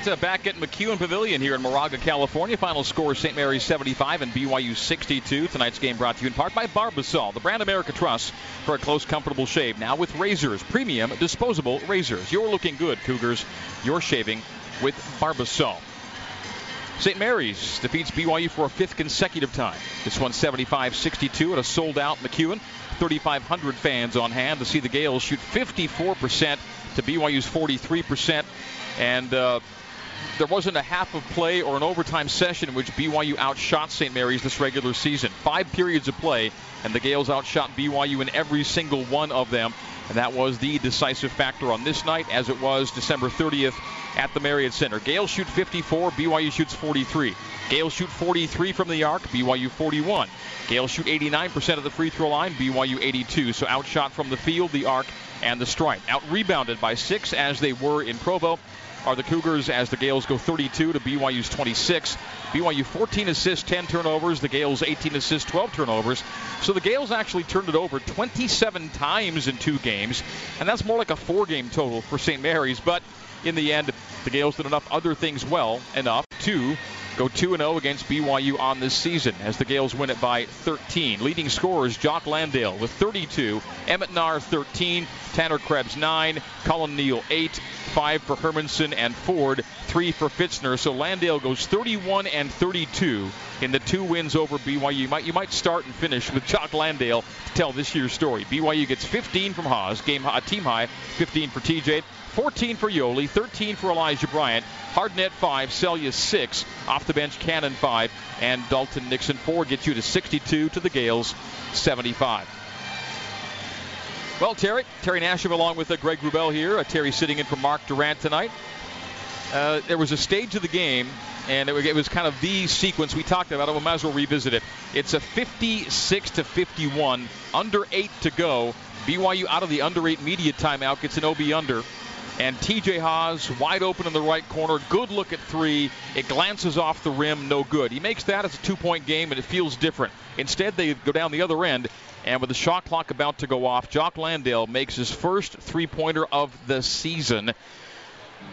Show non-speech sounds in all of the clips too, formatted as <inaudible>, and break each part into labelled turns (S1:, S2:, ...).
S1: right, back at McKeon Pavilion here in Moraga, California. Final score St. Mary's 75 and BYU 62. Tonight's game brought to you in part by Barbasol, the brand America trusts for a close, comfortable shave. Now with razors, premium disposable razors. You're looking good, Cougars. You're shaving with Barbasol. St. Mary's defeats BYU for a fifth consecutive time. This one 75 62 at a sold out McKeon. 3,500 fans on hand to see the Gaels shoot 54% to BYU's 43%. And uh, there wasn't a half of play or an overtime session in which BYU outshot St. Mary's this regular season. Five periods of play, and the Gaels outshot BYU in every single one of them. And that was the decisive factor on this night, as it was December 30th at the Marriott Center. Gaels shoot 54, BYU shoots 43. Gaels shoot 43 from the arc, BYU 41. Gaels shoot 89% of the free throw line, BYU 82. So outshot from the field, the arc, and the stripe. Out rebounded by six as they were in Provo are the Cougars as the Gaels go 32 to BYU's 26. BYU 14 assists, 10 turnovers. The Gaels 18 assists, 12 turnovers. So the Gaels actually turned it over 27 times in two games, and that's more like a four-game total for St. Mary's. But in the end, the Gaels did enough other things well enough to go 2 0 against BYU on this season as the Gaels win it by 13. Leading scorers Jock Landale with 32, Emmett Naar 13, Tanner Krebs 9, Cullen Neal 8, 5 for Hermanson and Ford, 3 for Fitzner. So Landale goes 31 and 32 in the two wins over BYU. You might, you might start and finish with Jock Landale to tell this year's story. BYU gets 15 from Haws, game uh, team high, 15 for TJ. 14 for Yoeli, 13 for Elijah Bryant, Hardnett 5, Seljaas 6, off the bench Cannon 5, and Dalton Nixon 4 gets you to 62 to the Gaels 75. Well, Terry, Terry Nashif along with uh, Greg Wrubell here. Uh, Terry sitting in for Mark Durrant tonight. Uh, there was a stage of the game, and it, it was kind of the sequence we talked about. We might as well revisit it. It's a 56 to 51, under eight to go. BYU out of the under eight media timeout gets an OB under. And TJ Haws wide open in the right corner. Good look at three. It glances off the rim, no good. He makes that as a two point game, and it feels different. Instead, they go down the other end, and with the shot clock about to go off, Jock Landale makes his first three pointer of the season.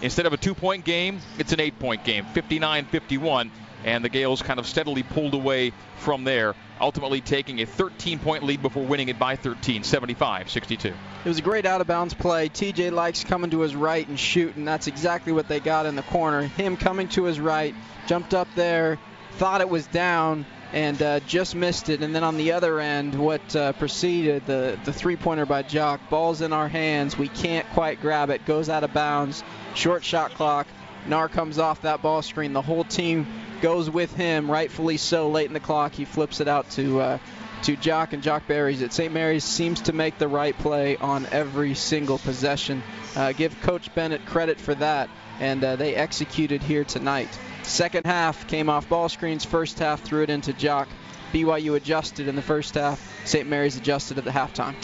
S1: Instead of a two point game, it's an eight point game, 59 51 and the Gaels kind of steadily pulled away from there, ultimately taking a 13 point lead before winning it by 13, 75 62. It
S2: was a great out of bounds play. TJ likes coming to his right and shooting. That's exactly what they got in the corner. Him coming to his right, jumped up there, thought it was down, and uh, just missed it. And then on the other end, what uh, preceded the, the three pointer by Jock, ball's in our hands. We can't quite grab it, goes out of bounds. Short shot clock. Naar comes off that ball screen. The whole team goes with him, rightfully so. Late in the clock, he flips it out to uh, to Jock, and Jock buries it. St. Mary's seems to make the right play on every single possession. Uh, give Coach Bennett credit for that, and uh, they executed here tonight. Second half came off ball screens. First half threw it into Jock. BYU adjusted in the first half. St. Mary's adjusted at the halftime.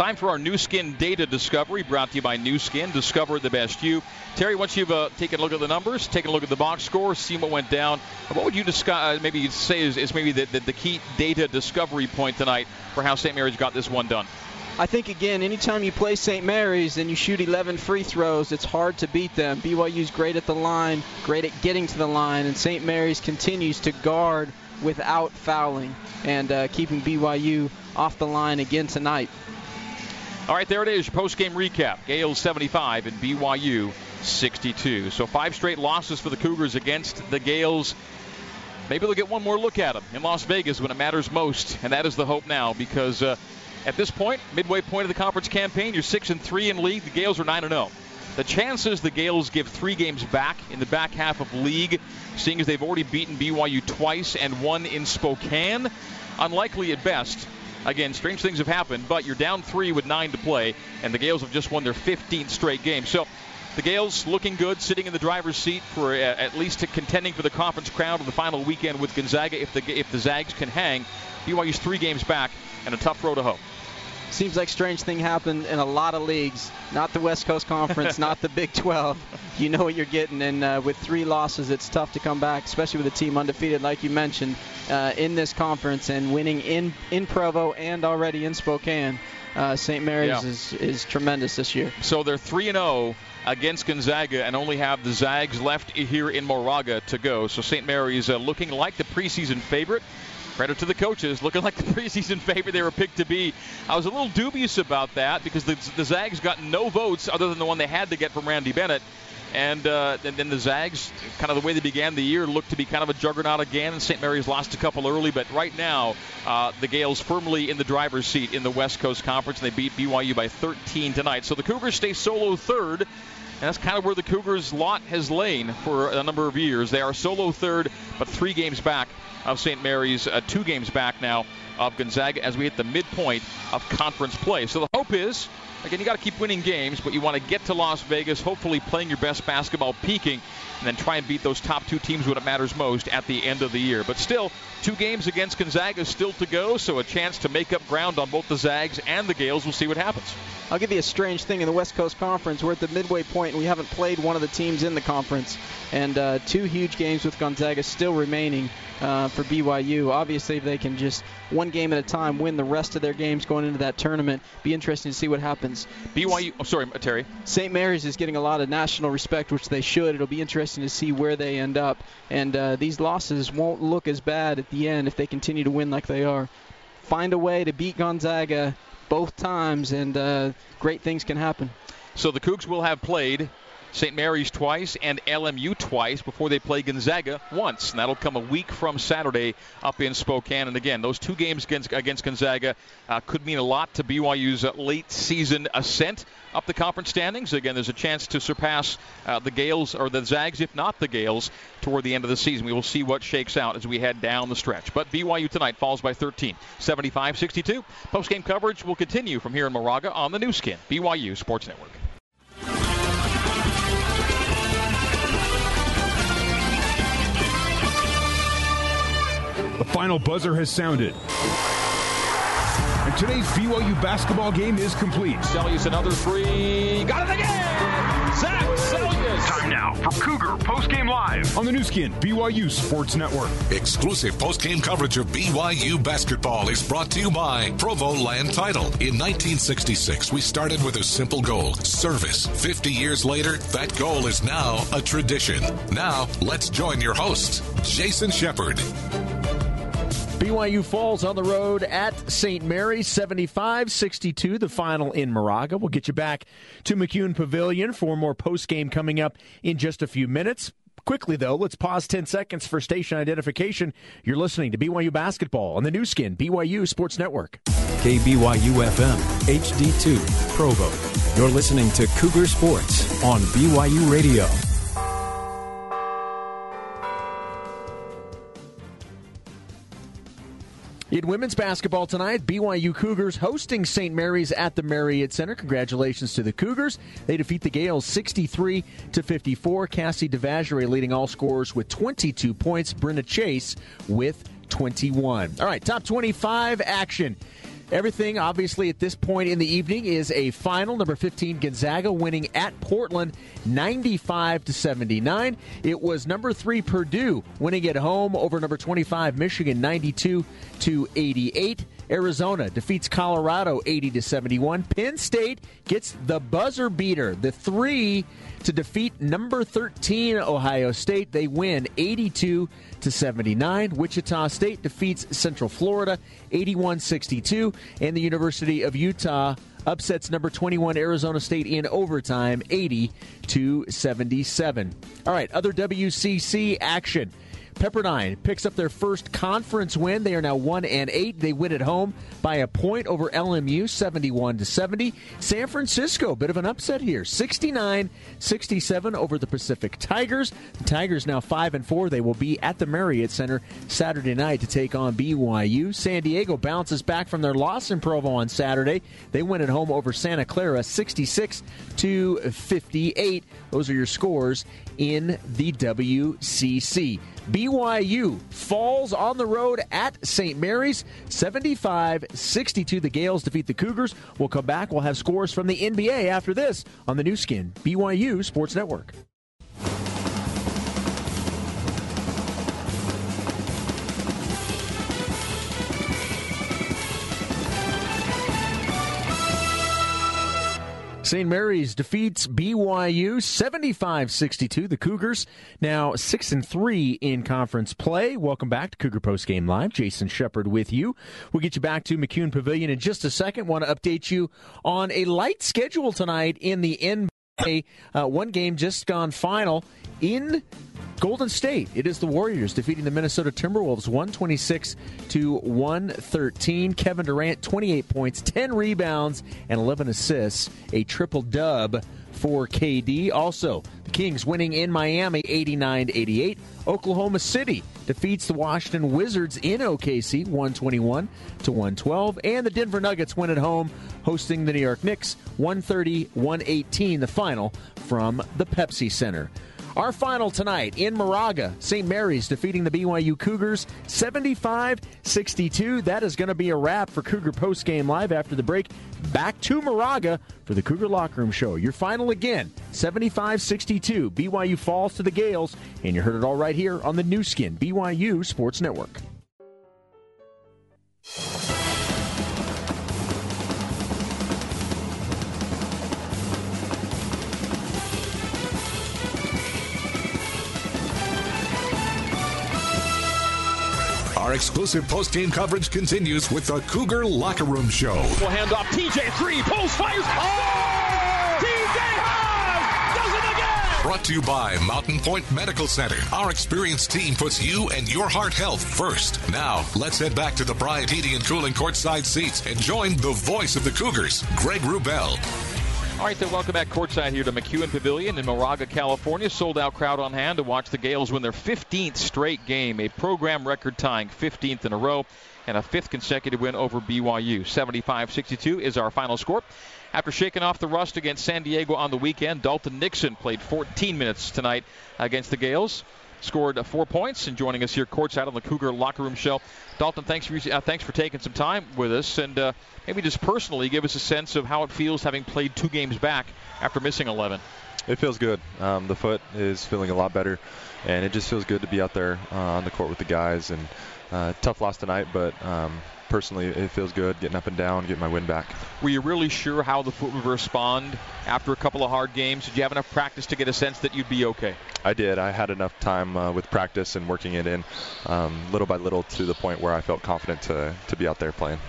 S1: Time for our Nu Skin data discovery brought to you by Nu Skin. Discover the best you. Terry, once you've uh, taken a look at the numbers, taken a look at the box score, seen what went down, what would you discuss, uh, maybe say is, is maybe the, the, the, key data discovery point tonight for how St. Mary's got this one done?
S2: I think, again, anytime you play St. Mary's and you shoot 11 free throws, it's hard to beat them. BYU's great at the line, great at getting to the line, and St. Mary's continues to guard without fouling and uh, keeping BYU off the line again tonight.
S1: All right, there it is. Your post-game recap. Gaels 75 and BYU 62. So five straight losses for the Cougars against the Gaels. Maybe they'll get one more look at them in Las Vegas when it matters most, and that is the hope now because uh, at this point, midway point of the conference campaign, you're six and three in league. The Gaels are nine and zero. The chances the Gaels give three games back in the back half of league, seeing as they've already beaten BYU twice and won in Spokane, unlikely at best. Again, strange things have happened, but you're down three with nine to play, and the Gaels have just won their 15th straight game. So the Gaels looking good, sitting in the driver's seat for uh, at least contending for the conference crown in the final weekend with Gonzaga if the if the Zags can hang. BYU's three games back and a tough road to hoe
S2: seems like strange thing happened in a lot of leagues. Not the West Coast Conference, <laughs> not the Big 12. You know what you're getting, and uh, with three losses, it's tough to come back, especially with a team undefeated, like you mentioned, uh, in this conference and winning in in Provo and already in Spokane. uh, St. Mary's yeah. is, is tremendous this year.
S1: So they're 3 and 0 against Gonzaga and only have the Zags left here in Moraga to go. So St. Mary's uh, looking like the preseason favorite. Credit to the coaches, looking <laughs> like the preseason favorite they were picked to be. I was a little dubious about that because the, the Zags got no votes other than the one they had to get from Randy Bennett. And, uh, and then the Zags, kind of the way they began the year, looked to be kind of a juggernaut again. St. Mary's lost a couple early, but right now uh, the Gaels firmly in the driver's seat in the West Coast Conference, and they beat BYU by 13 tonight. So the Cougars stay solo third. And that's kind of where the Cougars' lot has lain for a number of years. They are solo third, but three games back of St. Mary's, uh, two games back now of Gonzaga as we hit the midpoint of conference play. So the hope is Again, you got to keep winning games, but you want to get to Las Vegas, hopefully playing your best basketball, peaking, and then try and beat those top two teams when it matters most at the end of the year. But still, two games against Gonzaga still to go, so a chance to make up ground on both the Zags and the Gaels. We'll see what happens.
S2: I'll give you a strange thing in the West Coast Conference. We're at the midway point, and we haven't played one of the teams in the conference. And uh, two huge games with Gonzaga still remaining uh, for BYU. Obviously, if they can just one game at a time win the rest of their games going into that tournament, be interesting to see what happens.
S1: BYU, oh, sorry, Terry.
S2: St. Mary's is getting a lot of national respect, which they should. It'll be interesting to see where they end up. And uh, these losses won't look as bad at the end if they continue to win like they are. Find a way to beat Gonzaga both times, and uh, great things can happen.
S1: So the Cougs will have played St. Mary's twice and LMU twice before they play Gonzaga once. And that'll come a week from Saturday up in Spokane. And again, those two games against, against Gonzaga uh, could mean a lot to BYU's late season ascent up the conference standings. Again, there's a chance to surpass uh, the Gaels or the Zags, if not the Gaels, toward the end of the season. We will see what shakes out as we head down the stretch. But BYU tonight falls by 13, 75 62. Post game coverage will continue from here in Moraga on the Nu Skin, BYU Sports Network.
S3: The final buzzer has sounded. And today's BYU basketball game is complete.
S1: Seljaas another three. Got it again! Zach Seljaas.
S3: Time now for Cougar Postgame Live on the Nu Skin, BYU Sports Network.
S4: Exclusive postgame coverage of BYU basketball is brought to you by Provo Land Title. In 1966, we started with a simple goal service. 50 years later, that goal is now a tradition. Now, let's join your host, Jason Shepard.
S5: BYU falls on the road at St. Mary's 75 62, the final in Moraga. We'll get you back to McKeon Pavilion for more post game coming up in just a few minutes. Quickly, though, let's pause 10 seconds for station identification. You're listening to BYU Basketball on the Nu Skin, BYU Sports Network.
S6: KBYU FM, HD2, Provo. You're listening to Cougar Sports on BYU Radio.
S5: In women's basketball tonight, BYU Cougars hosting St. Mary's at the Marriott Center. Congratulations to the Cougars. They defeat the Gaels 63 to 54. Cassie Devashrayee leading all scorers with 22 points. Brenna Chase with 21. All right, top 25 action. Everything, obviously, at this point in the evening is a final. Number 15, Gonzaga winning at Portland 95 to 79. It was number three, Purdue winning at home over number 25, Michigan 92 to 88. Arizona defeats Colorado 80 to 71. Penn State gets the buzzer beater, the three to defeat number 13 Ohio State. They win 82 to 79. Wichita State defeats Central Florida 81-62 and the University of Utah upsets number 21 Arizona State in overtime 80 to 77. All right, other WCC action. Pepperdine picks up their first conference win. They are now 1 and 8. They win at home by a point over LMU 71 to 70. San Francisco, bit of an upset here. 69-67 over the Pacific Tigers. The Tigers now 5 and 4. They will be at the Marriott Center Saturday night to take on BYU. San Diego bounces back from their loss in Provo on Saturday. They win at home over Santa Clara 66 to 58. Those are your scores in the WCC. BYU falls on the road at St. Mary's 75 62. The Gaels defeat the Cougars. We'll come back. We'll have scores from the NBA after this on the Nu Skin, BYU Sports Network. St. Mary's defeats BYU 75-62. The Cougars now 6 and 3 in conference play. Welcome back to Cougar Post Game Live. Jason Shepard with you. We'll get you back to McKeon Pavilion in just a second. Want to update you on a light schedule tonight in the NBA. Uh, one game just gone final in Golden State. It is the Warriors defeating the Minnesota Timberwolves 126 to 113. Kevin Durant 28 points, 10 rebounds and 11 assists, a triple dub for KD. Also, the Kings winning in Miami 89 88. Oklahoma City defeats the Washington Wizards in OKC 121 to 112 and the Denver Nuggets win at home hosting the New York Knicks 130 118 the final from the Pepsi Center. Our final tonight in Moraga, St. Mary's defeating the BYU Cougars 75 62. That is going to be a wrap for Cougar Post Game Live after the break. Back to Moraga for the Cougar Locker Room Show. Your final again 75 62. BYU falls to the Gaels, and you heard it all right here on the Nu Skin, BYU Sports Network.
S4: Our exclusive post-game coverage continues with the Cougar Locker Room Show.
S1: We'll hand off TJ three, pulls, fires. Oh! TJ does it again.
S4: Brought to you by Mountain Point Medical Center. Our experienced team puts you and your heart health first. Now, let's head back to the Bryant Heating and Cooling courtside seats and join the voice of the Cougars, Greg Wrubell.
S1: All right, then welcome back courtside here to McKeon Pavilion in Moraga, California. Sold out crowd on hand to watch the Gaels win their 15th straight game, a program record tying 15th in a row, and a fifth consecutive win over BYU. 75 62 is our final score. After shaking off the rust against San Diego on the weekend, Dalton Nixon played 14 minutes tonight against the Gaels scored four points and joining us here courtside on the Cougar locker room show. Dalton, thanks for uh, thanks for taking some time with us, and uh, maybe just personally give us a sense of how it feels having played two games back after missing 11.
S7: It feels good. Um, the foot is feeling a lot better, and it just feels good to be out there uh, on the court with the guys. And uh, tough loss tonight, but um, personally, it feels good getting up and down, getting my win back.
S1: Were you really sure how the foot would respond after a couple of hard games? Did you have enough practice to get a sense that you'd be okay?
S7: I did. I had enough time uh, with practice and working it in um, little by little to the point where I felt confident to, to be out there playing.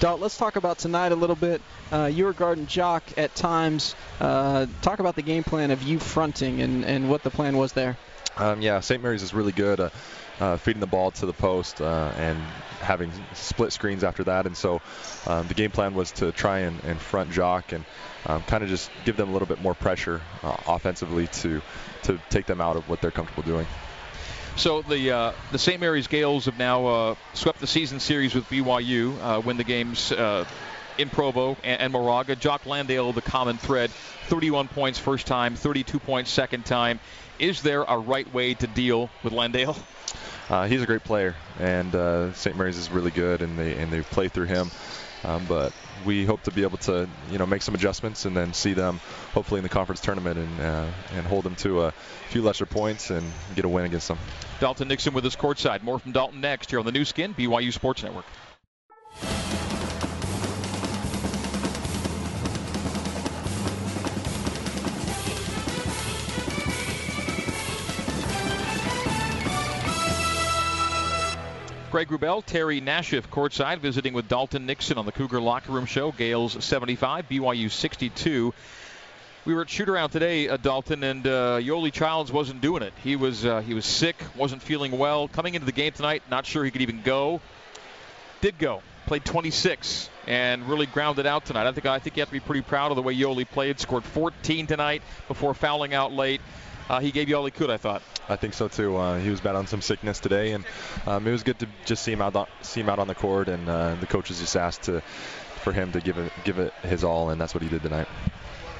S2: Dalt, let's talk about tonight a little bit. Uh, you were guarding Jock at times. Uh, talk about the game plan of you fronting and, and what the plan was there.
S7: Um, yeah, St. Mary's is really good. Uh, uh, feeding the ball to the post uh, and having split screens after that. And so um, the game plan was to try and, and front Jock and um, kind of just give them a little bit more pressure uh, offensively to to take them out of what they're comfortable doing.
S1: So the uh, the St. Mary's Gaels have now uh, swept the season series with BYU, uh, win the games uh, in Provo and, and, Moraga. Jock Landale, the common thread, 31 points first time, 32 points second time. Is there a right way to deal with Landale?
S7: Uh, he's a great player, and uh, St. Mary's is really good, and they and they play through him. Um, but we hope to be able to, you know, make some adjustments and then see them hopefully in the conference tournament and uh, and hold them to a few lesser points and get a win against them.
S1: Dalton Nixon with us courtside. More from Dalton next here on the Nu Skin BYU Sports Network. Greg Wrubell, Terry Nashif courtside visiting with Dalton Nixon on the Cougar Locker Room Show. Gaels 75, BYU 62. We were at shoot around today, uh, Dalton, and uh, Yoeli Childs wasn't doing it. He was uh, he was sick, wasn't feeling well. Coming into the game tonight, not sure he could even go. Did go, played 26, and really grounded out tonight. I think I think you have to be pretty proud of the way Yoeli played. Scored 14 tonight before fouling out late uh, he gave you all he could. I thought.
S7: I think so too. Uh, he was battling some sickness today, and um, it was good to just see him out, see him out on the court. And uh, the coaches just asked to, for him to give it, give it his all, and that's what he did tonight.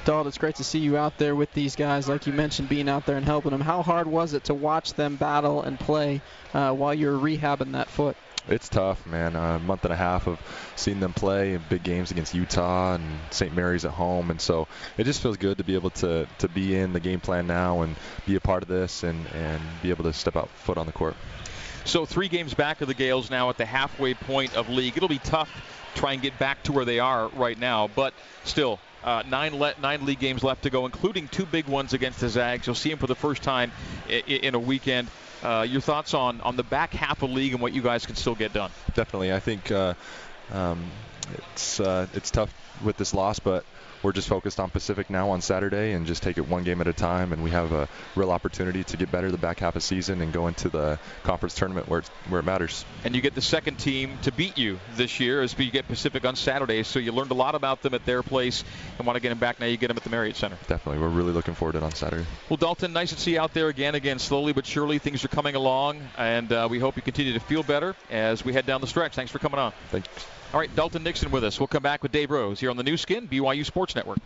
S2: Dalt, it's great to see you out there with these guys, like you mentioned, being out there and helping them. How hard was it to watch them battle and play uh, while you were rehabbing that foot?
S7: It's tough, man. A month and a half of seeing them play in big games against Utah and St. Mary's at home, and so it just feels good to be able to to be in the game plan now and be a part of this and and be able to step out foot on the court.
S1: So three games back of the Gaels now at the halfway point of league. It'll be tough to try and get back to where they are right now, but still Uh, nine le- nine league games left to go, including two big ones against the Zags. You'll see them for the first time I- in a weekend. Uh, your thoughts on on the back half of the league and what you guys can still get done?
S7: Definitely, I think uh, um, it's uh, it's tough with this loss, but we're just focused on Pacific now on Saturday and just take it one game at a time. And we have a real opportunity to get better the back half of season and go into the conference tournament where where it matters.
S1: And you get the second team to beat you this year as you get Pacific on Saturday. So you learned a lot about them at their place and want to get them back. Now you get them at the Marriott Center.
S7: Definitely, we're really looking forward to it on Saturday.
S1: Well, Dalton, nice to see you out there again. Again, slowly but surely things are coming along, and uh, we hope you continue to feel better as we head down the stretch. Thanks for coming on.
S7: Thanks.
S1: All right, Dalton Nixon with us. We'll come back with Dave Rose here on the Nu Skin, BYU Sports Network.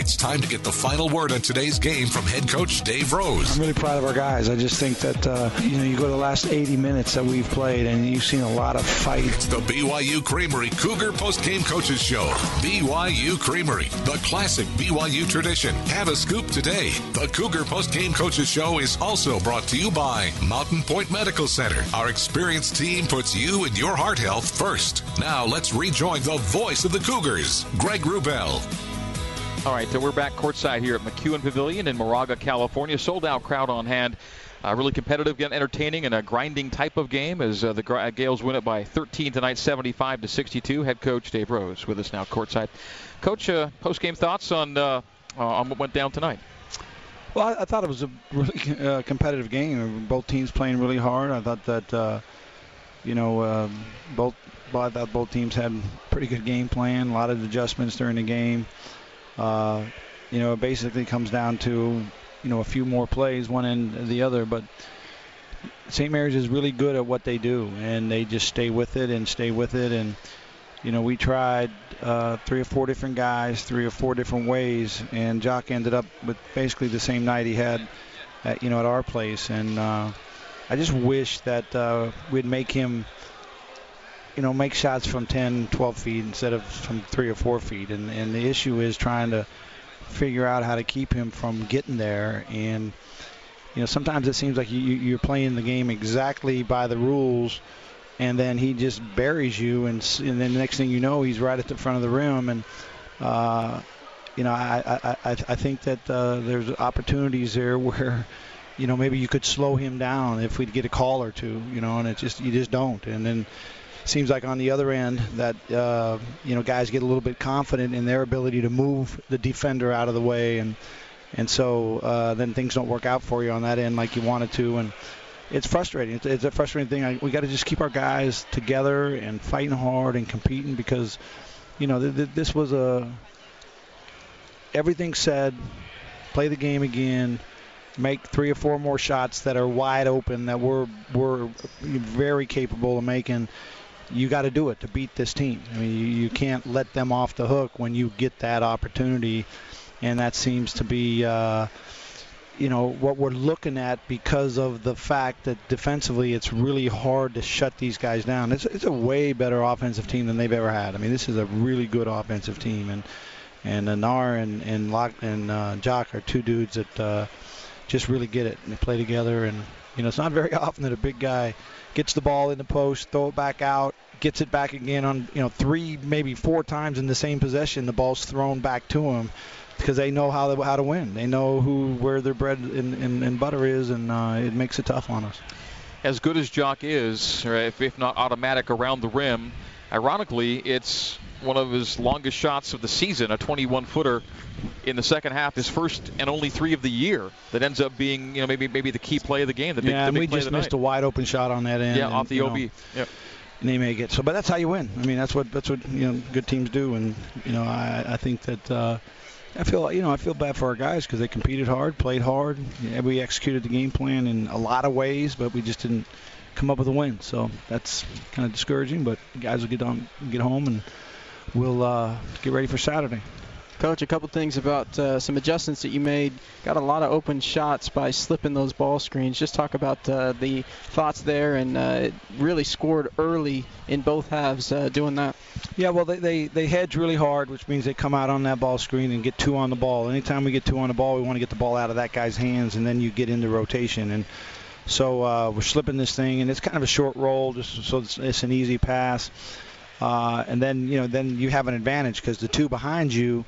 S4: It's time to get the final word on today's game from head coach Dave Rose.
S8: I'm really proud of our guys. I just think that uh, you know you go to the last 80 minutes that we've played, and you've seen a lot of fight.
S4: It's the BYU Creamery Cougar Post Game Coaches Show. BYU Creamery, the classic BYU tradition. Have a scoop today. The Cougar Post Game Coaches Show is also brought to you by Mountain Point Medical Center. Our experienced team puts you and your heart health first. Now let's rejoin the voice of the Cougars, Greg Wrubell.
S1: All right, so we're back courtside here at McKeon Pavilion in Moraga, California. Sold out crowd on hand. Uh, really competitive, entertaining, and a grinding type of game as uh, the Gaels win it by 13 tonight, 75 to 62. Head coach Dave Rose with us now courtside. Coach, uh, post-game thoughts on uh, on what went down tonight?
S8: Well, I, I thought it was a really <laughs> uh, competitive game. Both teams playing really hard. I thought that uh, you know both. Well, I thought both teams had pretty good game plan. A lot of adjustments during the game. Uh, you know, it basically comes down to, you know, a few more plays, one end the other. But St. Mary's is really good at what they do, and they just stay with it and stay with it. And, you know, we tried uh, three or four different guys, three or four different ways, and Jock ended up with basically the same night he had, at, you know, at our place. And uh, I just wish that uh, we'd make him – you know, make shots from 10, 12 feet instead of from three or four feet. And, and the issue is trying to figure out how to keep him from getting there. And, you know, sometimes it seems like you, you're playing the game exactly by the rules, and then he just buries you. And, and then the next thing you know, he's right at the front of the rim. And, uh, you know, I, I, I, I think that uh, there's opportunities there <laughs> where you know, maybe you could slow him down if we'd get a call or two, you know, and it just you just don't. And then seems like on the other end that uh, you know guys get a little bit confident in their ability to move the defender out of the way, and and so uh, then things don't work out for you on that end like you wanted to, and it's frustrating. It's, it's a frustrating thing. I, we got to just keep our guys together and fighting hard and competing because you know th- th- this was a everything said. Play the game again make three or four more shots that are wide open that we're we're very capable of making you got to do it to beat this team. I mean, you, you can't let them off the hook when you get that opportunity, and that seems to be. Uh, you know what we're looking at because of the fact that defensively it's really hard to shut these guys down. It's, it's a way better offensive team than they've ever had. I mean, this is a really good offensive team, and and Anar and and Lock and uh, Jock are two dudes that uh, just really get it and they play together. And you know, it's not very <laughs> often that a big guy gets the ball in the post, throw it back out, gets it back again on you know three maybe four times in the same possession. The ball's thrown back to him because they know how to, how to win. They know who where their bread and, and, and butter is, and uh, it makes it tough on us.
S1: As good as Jock is, or if, if not automatic around the rim, ironically, it's one of his longest shots of the season, a 21 footer in the second half, his first and only three of the year. That ends up being, you know, maybe maybe the key play of the game. The big,
S8: yeah,
S1: the
S8: and
S1: big
S8: we just missed
S1: night.
S8: a wide open shot on that end.
S1: Yeah,
S8: and,
S1: off the OB.
S8: Know,
S1: yep.
S8: And they make it. So, but that's how you win. I mean, that's what that's what you know good teams do. And you know, I I think that. Uh, I feel you know I feel bad for our guys because they competed hard, played hard. Yeah, we executed the game plan in a lot of ways, but we just didn't come up with a win. So that's kind of discouraging. But the guys will get on, get home, and we'll uh, get ready for Saturday.
S2: Coach, a couple things about uh, some adjustments that you made. Got a lot of open shots by slipping those ball screens. Just talk about uh, the thoughts there, and uh, really scored early in both halves uh, doing that.
S8: Yeah, well, they, they they hedge really hard, which means they come out on that ball screen and get two on the ball. Anytime we get two on the ball, we want to get the ball out of that guy's hands, and then you get into rotation. And so uh, we're slipping this thing, and it's kind of a short roll, just so it's, it's an easy pass. Uh, and then you know then you have an advantage because the two behind you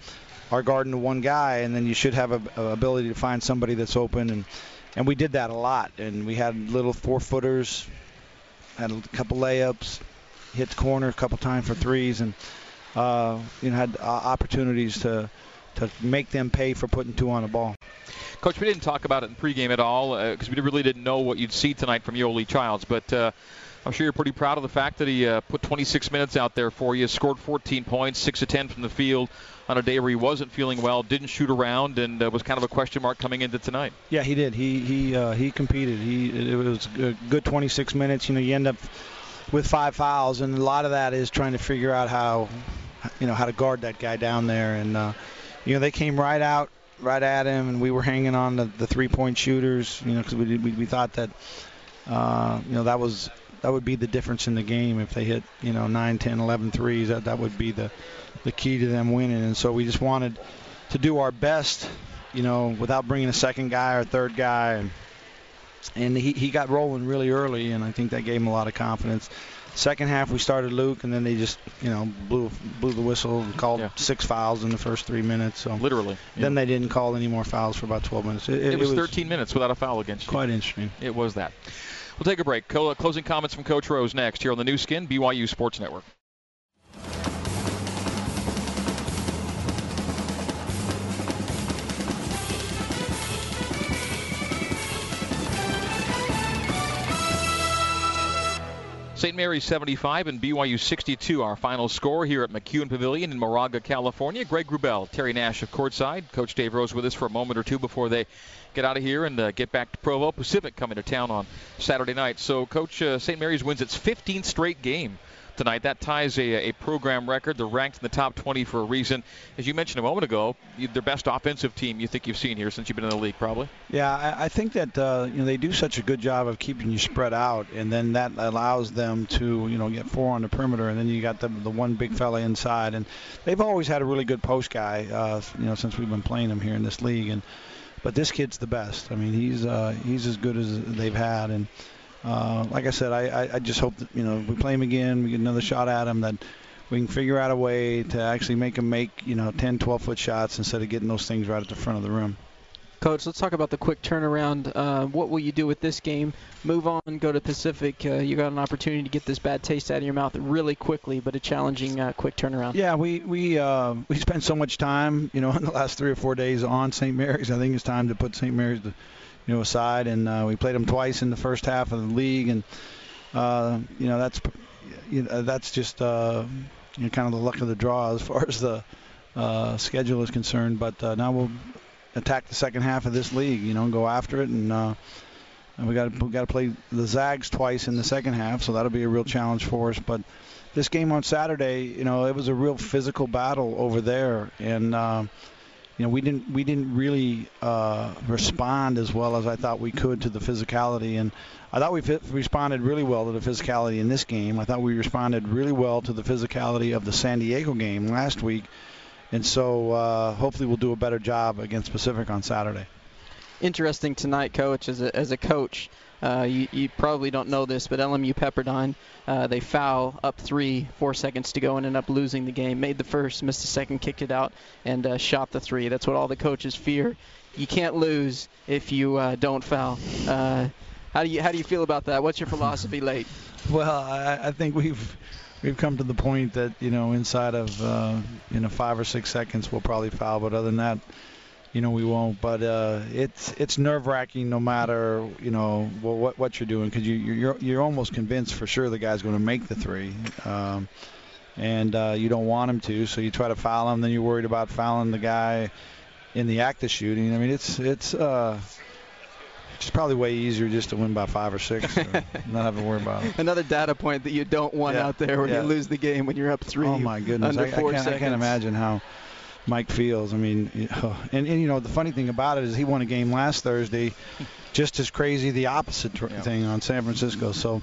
S8: are guarding one guy, and then you should have a, a ability to find somebody that's open. And and we did that a lot, and we had little four footers, had a couple layups, hit the corner a couple times for threes, and uh, you know had uh, opportunities to to make them pay for putting two on the ball.
S1: Coach, we didn't talk about it in pregame at all because uh, we really didn't know what you'd see tonight from Yoeli Childs, but. I'm sure you're pretty proud of the fact that he uh, put 26 minutes out there for you, scored 14 points, 6 of 10 from the field on a day where he wasn't feeling well, didn't shoot around, and uh, was kind of a question mark coming into tonight.
S8: Yeah, he did. He he uh, he competed. He it was a good 26 minutes. You know, you end up with five fouls, and a lot of that is trying to figure out how, you know, how to guard that guy down there. And uh, you know, they came right out, right at him, and we were hanging on the, the three-point shooters. You know, because we, we we thought that, uh, you know, that was that would be the difference in the game if they hit you know 9, 10, 11 threes. That that would be the the key to them winning. And so we just wanted to do our best, you know, without bringing a second guy or third guy. And and he he got rolling really early, and I think that gave him a lot of confidence. Second half we started Luke, and then they just you know blew blew the whistle and called
S1: Yeah.
S8: six fouls in the first three minutes. So
S1: Literally.
S8: then they didn't call any more fouls for about 12 minutes.
S1: It, was 13 minutes without a foul against you.
S8: quite interesting.
S1: It was that. We'll take a break. Closing comments from Coach Rose next here on the Nu Skin, BYU Sports Network. St. Mary's 75 and BYU 62, our final score here at McKeon Pavilion in Moraga, California. Greg Wrubell, Terry Nashif courtside. Coach Dave Rose with us for a moment or two before they get out of here and uh, get back to Provo. Pacific coming to town on Saturday night. So, Coach, uh, St. Mary's wins its 15th straight game tonight. That ties a, a program record. They're ranked in the top 20 for a reason. As you mentioned a moment ago, their best offensive team you think you've seen here since you've been in the league, probably.
S8: Yeah, I, I think that uh, you know they do such a good job of keeping you spread out, and then that allows them to you know get four on the perimeter, and then you got the the one big fella inside, and they've always had a really good post guy, uh, you know, since we've been playing them here in this league, and but this kid's the best. I mean, he's uh, he's as good as they've had, and uh, like I said, I, I, I just hope that you know we play him again, we get another shot at him, that we can figure out a way to actually make him make you know 10, 12 foot shots instead of getting those things right at the front of the rim.
S2: Coach, let's talk about the quick turnaround. Uh, what will you do with this game? Move on, go to Pacific. Uh, you got an opportunity to get this bad taste out of your mouth really quickly, but a challenging uh, quick turnaround.
S8: Yeah, we we uh, we spent so much time, you know, <laughs> in the last three or four days on St. Mary's. I think it's time to put St. Mary's, you know, aside. And uh, we played them twice in the first half of the league, and uh, you know that's you know, that's just uh, you know, kind of the luck of the draw as far <laughs> as the uh, schedule is concerned. But uh, now we'll attack the second half of this league, you know, and go after it, and. Uh, and we got we got to play the Zags twice in the second half, so that'll be a real challenge for us. But this game on Saturday, you know, it was a real physical battle over there, and uh, you know we didn't we didn't really uh, respond as well as I thought we could to the physicality, and I thought we fit, responded really well to the physicality in this game. I thought we responded really well to the physicality of the San Diego game last week, and so uh, hopefully we'll do a better job against Pacific on Saturday.
S2: Interesting tonight, Coach, as a, as a coach. Uh, you, you probably don't know this, but LMU Pepperdine, uh, they foul up three, four seconds to go, and end up losing the game. Made the first, missed the second, kicked it out, and uh, shot the three. That's what all the coaches fear. You can't lose if you uh, don't foul. Uh, how do you how do you feel about that? What's your philosophy late?
S8: Well, I, I think we've we've come to the point that you know inside of uh, you know five or six seconds we'll probably foul, but other than that, you know we won't. But uh, it's it's nerve wracking no matter you know what what, what you're doing because you you're you're almost convinced for sure the guy's going to make the three. Um, and uh, you don't want him to, so you try to foul him. Then you're worried about fouling the guy in the act of shooting. I mean, it's it's uh, it's probably way easier just to win by five or six, or <laughs> not have to worry about it.
S2: Another data point that you don't want
S8: Yeah,
S2: out there when
S8: yeah.
S2: you lose the game when you're up three.
S8: Oh my goodness! I, I can't, I can't imagine how Mike Fields. I mean, <sighs> and, and you know the funny thing about it is he won a game last Thursday, <laughs> just as crazy the opposite tr-
S1: Yeah.
S8: thing on San Francisco. So,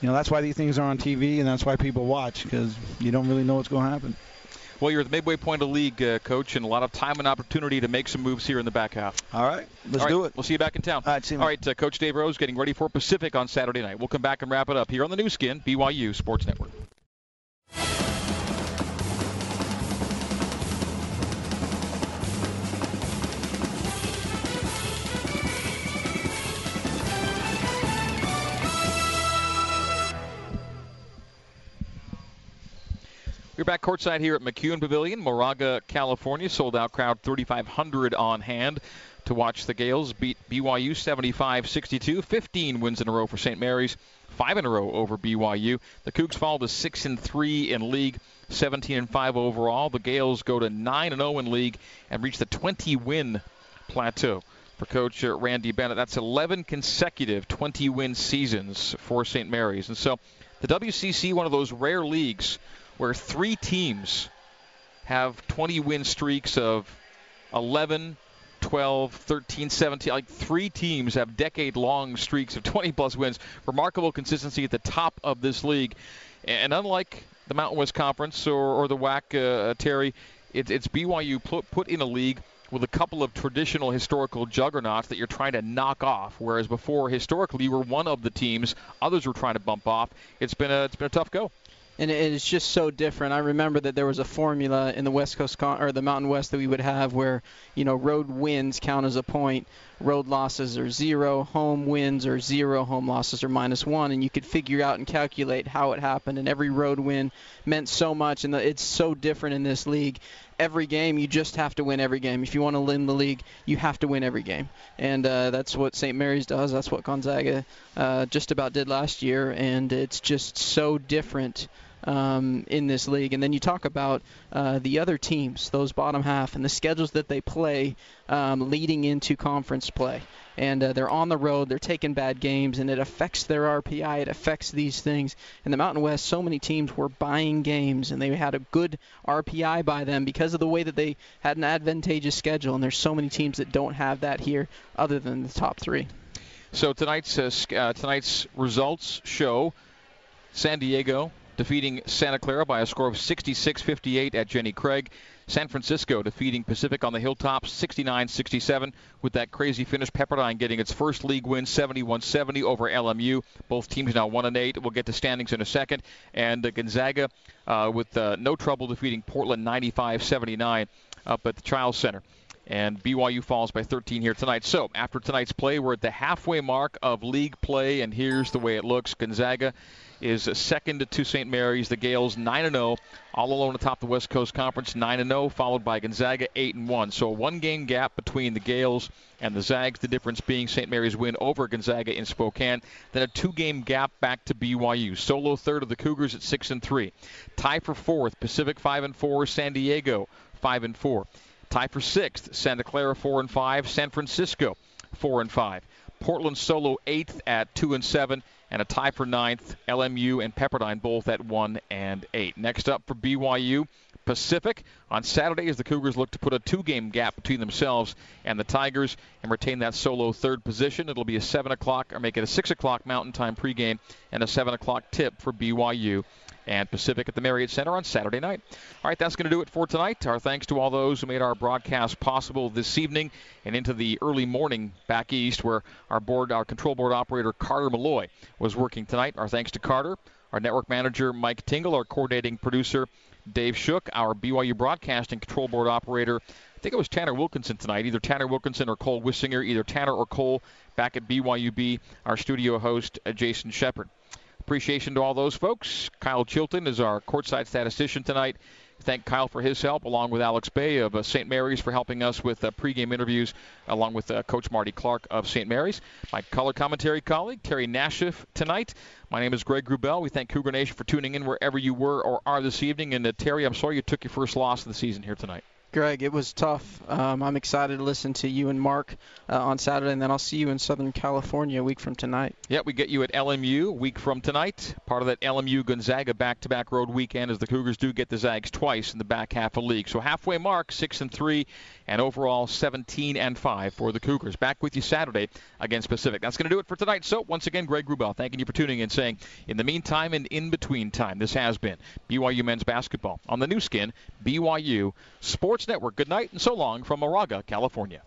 S8: you know that's why these things are on TV and that's why people watch because you don't really know what's going to happen.
S1: Well, you're at the midway point of the league, uh, coach, and a lot of time and opportunity to make some moves here in the back half.
S8: All right, let's
S1: All right,
S8: do it.
S1: We'll see you back in town.
S8: All right, see you,
S1: All right, uh, Coach Dave Rose getting ready for Pacific on Saturday night. We'll come back and wrap it up here on the Nu Skin, BYU Sports Network. We're back courtside here at McKeon Pavilion, Moraga, California. Sold out crowd, 3,500 on hand to watch the Gaels beat BYU 75 62. 15 wins in a row for St. Mary's, five in a row over BYU. The Cougs fall to 6 and 3 in league, 17 and 5 overall. The Gaels go to 9 and 0 in league and reach the 20 win plateau. For Coach uh, Randy Bennett, that's 11 consecutive 20 win seasons for St. Mary's. And so the WCC, one of those rare leagues where three teams have 20 win streaks of 11, 12, 13, 17. Like three teams have decade long streaks of 20 plus wins. Remarkable consistency at the top of this league. And unlike the Mountain West Conference or, or the WAC, uh, Terry, it, it's BYU put, put in a league with a couple of traditional historical juggernauts that you're trying to knock off. Whereas before, historically, you were one of the teams, others were trying to bump off. It's been a, it's been a tough go.
S2: And it's just so different. I remember that there was a formula in the West Coast Con- or the Mountain West that we would have where you know road wins count as a point, road losses are zero, home wins are zero, home losses are minus one, and you could figure out and calculate how it happened. And every road win meant so much, and it's so different in this league. Every game, you just have to win every game. If you want to win the league, you have to win every game, and uh, that's what St. Mary's does. That's what Gonzaga uh, just about did last year, and it's just so different um, in this league. And then you talk about uh, the other teams, those bottom half, and the schedules that they play um, leading into conference play. And uh, they're on the road, they're taking bad games, and it affects their RPI. It affects these things. In the Mountain West, so many teams were buying games, and they had a good RPI by them because of the way that they had an advantageous schedule. And there's so many teams that don't have that here, other than the top three.
S1: So tonight's uh, uh, tonight's results show San Diego defeating Santa Clara by a score of 66-58 at Jenny Craig. San Francisco defeating Pacific on the Hilltops 69-67 with that crazy finish. Pepperdine getting its first league win 71-70 over LMU. Both teams now 1 and 8. We'll get to standings in a second. And uh, Gonzaga uh, with uh, no trouble defeating Portland 95-79 up at the Chiles Center and BYU falls by 13 here tonight. So after tonight's play, we're at the halfway mark of league play, and here's the way it looks: Gonzaga is second to St. Mary's. The Gaels 9 0, all alone atop the West Coast Conference, 9 0, followed by Gonzaga 8 1. So a one-game gap between the Gaels and the Zags. The difference being St. Mary's win over Gonzaga in Spokane. Then a two-game gap back to BYU. Solo third of the Cougars at 6 and 3. Tie for fourth, Pacific 5 and 4, San Diego 5 and 4. Tie for sixth, Santa Clara four and five, San Francisco four and five, Portland solo eighth at two and seven, and a tie for ninth, LMU and Pepperdine both at one and eight. Next up for BYU. Pacific on Saturday as the Cougars look to put a two-game gap between themselves and the Tigers and retain that solo third position. It'll be a seven o'clock or make it a six o'clock Mountain Time pregame and a seven o'clock tip for BYU and Pacific at the Marriott Center on Saturday night. All right, that's going to do it for tonight. Our thanks to all those who made our broadcast possible this evening and into the early morning back east where our board, our control board operator Carter Malloy was working tonight. Our thanks to Carter, our network manager Mike Tingle, our coordinating producer Dave Shook, our BYU broadcasting control board operator. I think it was Tanner Wilkinson tonight, either Tanner Wilkinson or Cole Wissinger, either Tanner or Cole back at BYUB, our studio host uh, Jason Shepard. Appreciation to all those folks. Kyle Chilton is our courtside statistician tonight. Thank Kyle for his help, along with Alex Bay of uh, St. Mary's for helping us with uh, pregame interviews, along with uh, Coach Marty Clark of St. Mary's. My color commentary colleague, Terry Nashif, tonight. My name is Greg Wrubell. We thank Cougar Nation for tuning in wherever you were or are this evening. And uh, Terry, I'm sorry you took your first loss of the season here tonight.
S2: Greg, it was tough. Um, I'm excited to listen to you and Mark uh, on Saturday, and then I'll see you in Southern California a week from tonight.
S1: Yeah, we get you at LMU a week from tonight. Part of that LMU Gonzaga back-to-back road weekend, as the Cougars do get the Zags twice in the back half of the league. So halfway mark, six and three, and overall 17 and five for the Cougars. Back with you Saturday against Pacific. That's going to do it for tonight. So once again, Greg Wrubell, thanking you for tuning in, saying in the meantime and in between time, this has been BYU men's basketball on the Nu Skin BYU Sports Network. Good night and so long from Moraga, California.